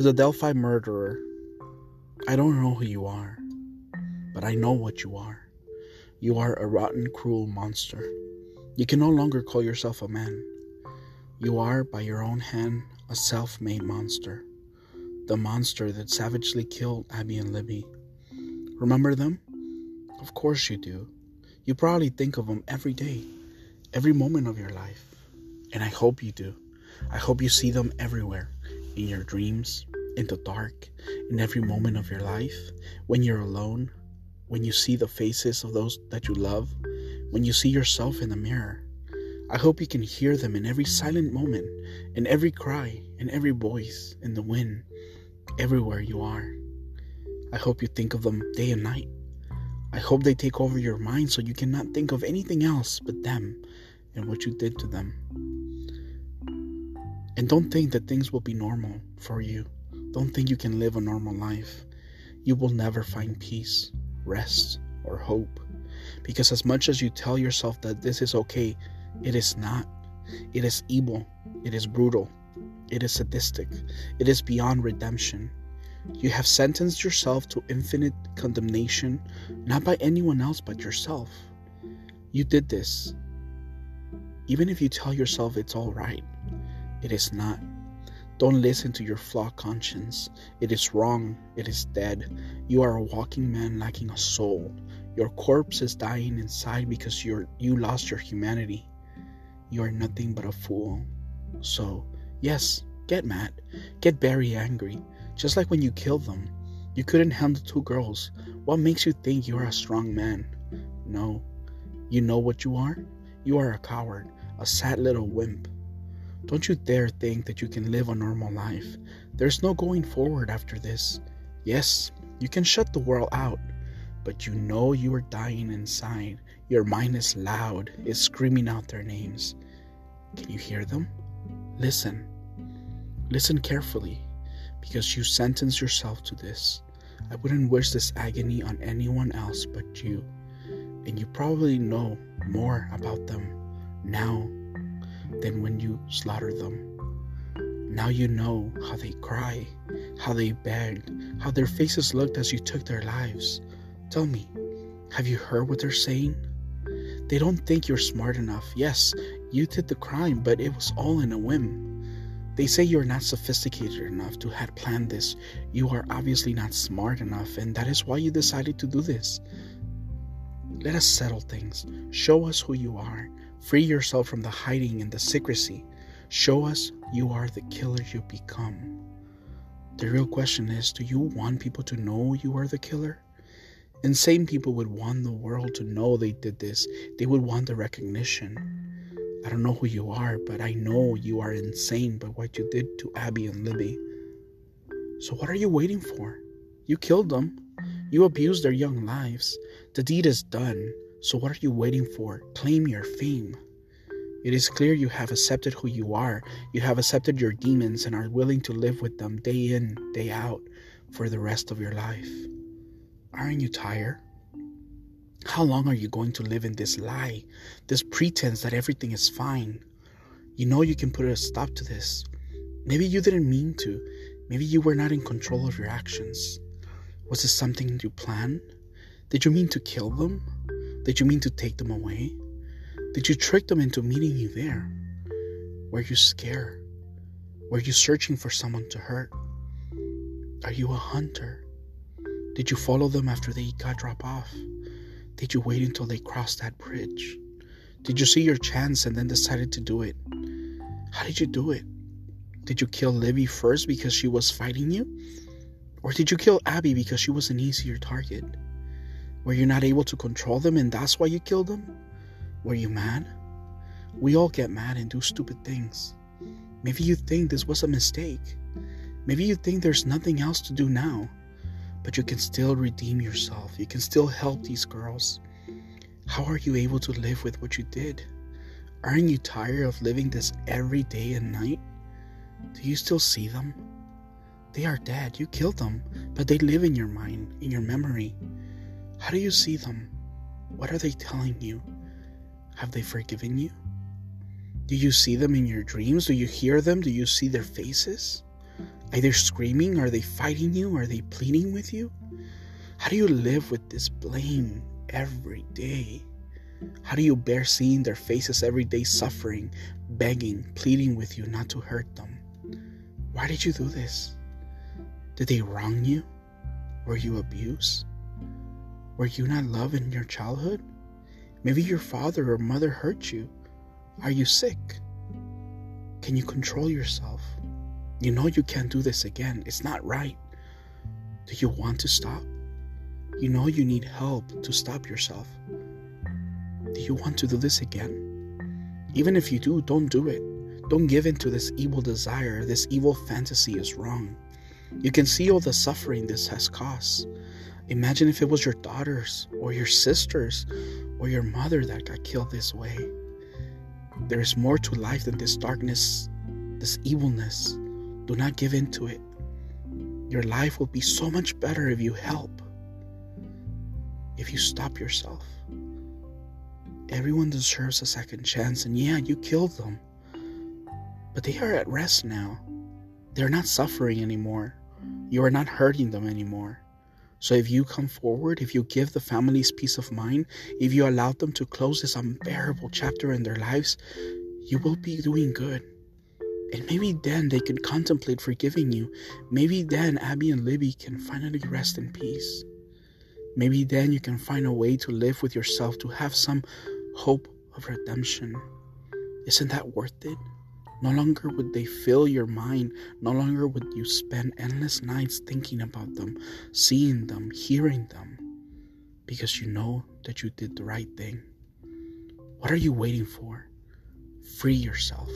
To the Delphi murderer, I don't know who you are, but I know what you are. You are a rotten, cruel monster. You can no longer call yourself a man. You are, by your own hand, a self made monster. The monster that savagely killed Abby and Libby. Remember them? Of course you do. You probably think of them every day, every moment of your life. And I hope you do. I hope you see them everywhere in your dreams, in the dark, in every moment of your life, when you're alone, when you see the faces of those that you love, when you see yourself in the mirror. I hope you can hear them in every silent moment, in every cry, in every voice, in the wind, everywhere you are. I hope you think of them day and night. I hope they take over your mind so you cannot think of anything else but them and what you did to them. And don't think that things will be normal for you. Don't think you can live a normal life. You will never find peace, rest, or hope. Because as much as you tell yourself that this is okay, it is not. It is evil. It is brutal. It is sadistic. It is beyond redemption. You have sentenced yourself to infinite condemnation, not by anyone else but yourself. You did this. Even if you tell yourself it's all right, it is not. Don't listen to your flawed conscience. It is wrong. It is dead. You are a walking man lacking a soul. Your corpse is dying inside because you're you lost your humanity. You are nothing but a fool. So, yes, get mad. Get very angry. Just like when you killed them. You couldn't handle two girls. What makes you think you're a strong man? No. You know what you are? You are a coward, a sad little wimp. Don't you dare think that you can live a normal life. There's no going forward after this. Yes, you can shut the world out, but you know you are dying inside. Your mind is loud, is screaming out their names. Can you hear them? Listen. Listen carefully, because you sentence yourself to this. I wouldn't wish this agony on anyone else but you. And you probably know more about them now than when you slaughter them. Now you know how they cry, how they begged, how their faces looked as you took their lives. Tell me, have you heard what they're saying? They don't think you're smart enough. Yes, you did the crime, but it was all in a whim. They say you're not sophisticated enough to have planned this. You are obviously not smart enough, and that is why you decided to do this. Let us settle things. Show us who you are. Free yourself from the hiding and the secrecy. Show us you are the killer you become. The real question is do you want people to know you are the killer? Insane people would want the world to know they did this. They would want the recognition. I don't know who you are, but I know you are insane by what you did to Abby and Libby. So, what are you waiting for? You killed them. You abused their young lives. The deed is done. So, what are you waiting for? Claim your fame. It is clear you have accepted who you are. You have accepted your demons and are willing to live with them day in, day out for the rest of your life. Aren't you tired? How long are you going to live in this lie, this pretense that everything is fine? You know you can put a stop to this. Maybe you didn't mean to. Maybe you were not in control of your actions. Was this something you planned? Did you mean to kill them? Did you mean to take them away? Did you trick them into meeting you there? Were you scared? Were you searching for someone to hurt? Are you a hunter? Did you follow them after they got dropped off? Did you wait until they crossed that bridge? Did you see your chance and then decided to do it? How did you do it? Did you kill Libby first because she was fighting you? Or did you kill Abby because she was an easier target? Were you not able to control them and that's why you killed them? Were you mad? We all get mad and do stupid things. Maybe you think this was a mistake. Maybe you think there's nothing else to do now. But you can still redeem yourself. You can still help these girls. How are you able to live with what you did? Aren't you tired of living this every day and night? Do you still see them? They are dead. You killed them, but they live in your mind, in your memory. How do you see them? What are they telling you? Have they forgiven you? Do you see them in your dreams? Do you hear them? Do you see their faces? Are they screaming? Are they fighting you? Are they pleading with you? How do you live with this blame every day? How do you bear seeing their faces every day suffering, begging, pleading with you not to hurt them? Why did you do this? Did they wrong you? Were you abused? Were you not loved in your childhood? Maybe your father or mother hurt you. Are you sick? Can you control yourself? You know you can't do this again. It's not right. Do you want to stop? You know you need help to stop yourself. Do you want to do this again? Even if you do, don't do it. Don't give in to this evil desire. This evil fantasy is wrong. You can see all the suffering this has caused. Imagine if it was your daughters or your sisters or your mother that got killed this way. There is more to life than this darkness, this evilness. Do not give in to it. Your life will be so much better if you help, if you stop yourself. Everyone deserves a second chance, and yeah, you killed them. But they are at rest now. They're not suffering anymore. You are not hurting them anymore. So if you come forward, if you give the families peace of mind, if you allow them to close this unbearable chapter in their lives, you will be doing good. And maybe then they can contemplate forgiving you. Maybe then Abby and Libby can finally rest in peace. Maybe then you can find a way to live with yourself, to have some hope of redemption. Isn't that worth it? No longer would they fill your mind. No longer would you spend endless nights thinking about them, seeing them, hearing them, because you know that you did the right thing. What are you waiting for? Free yourself.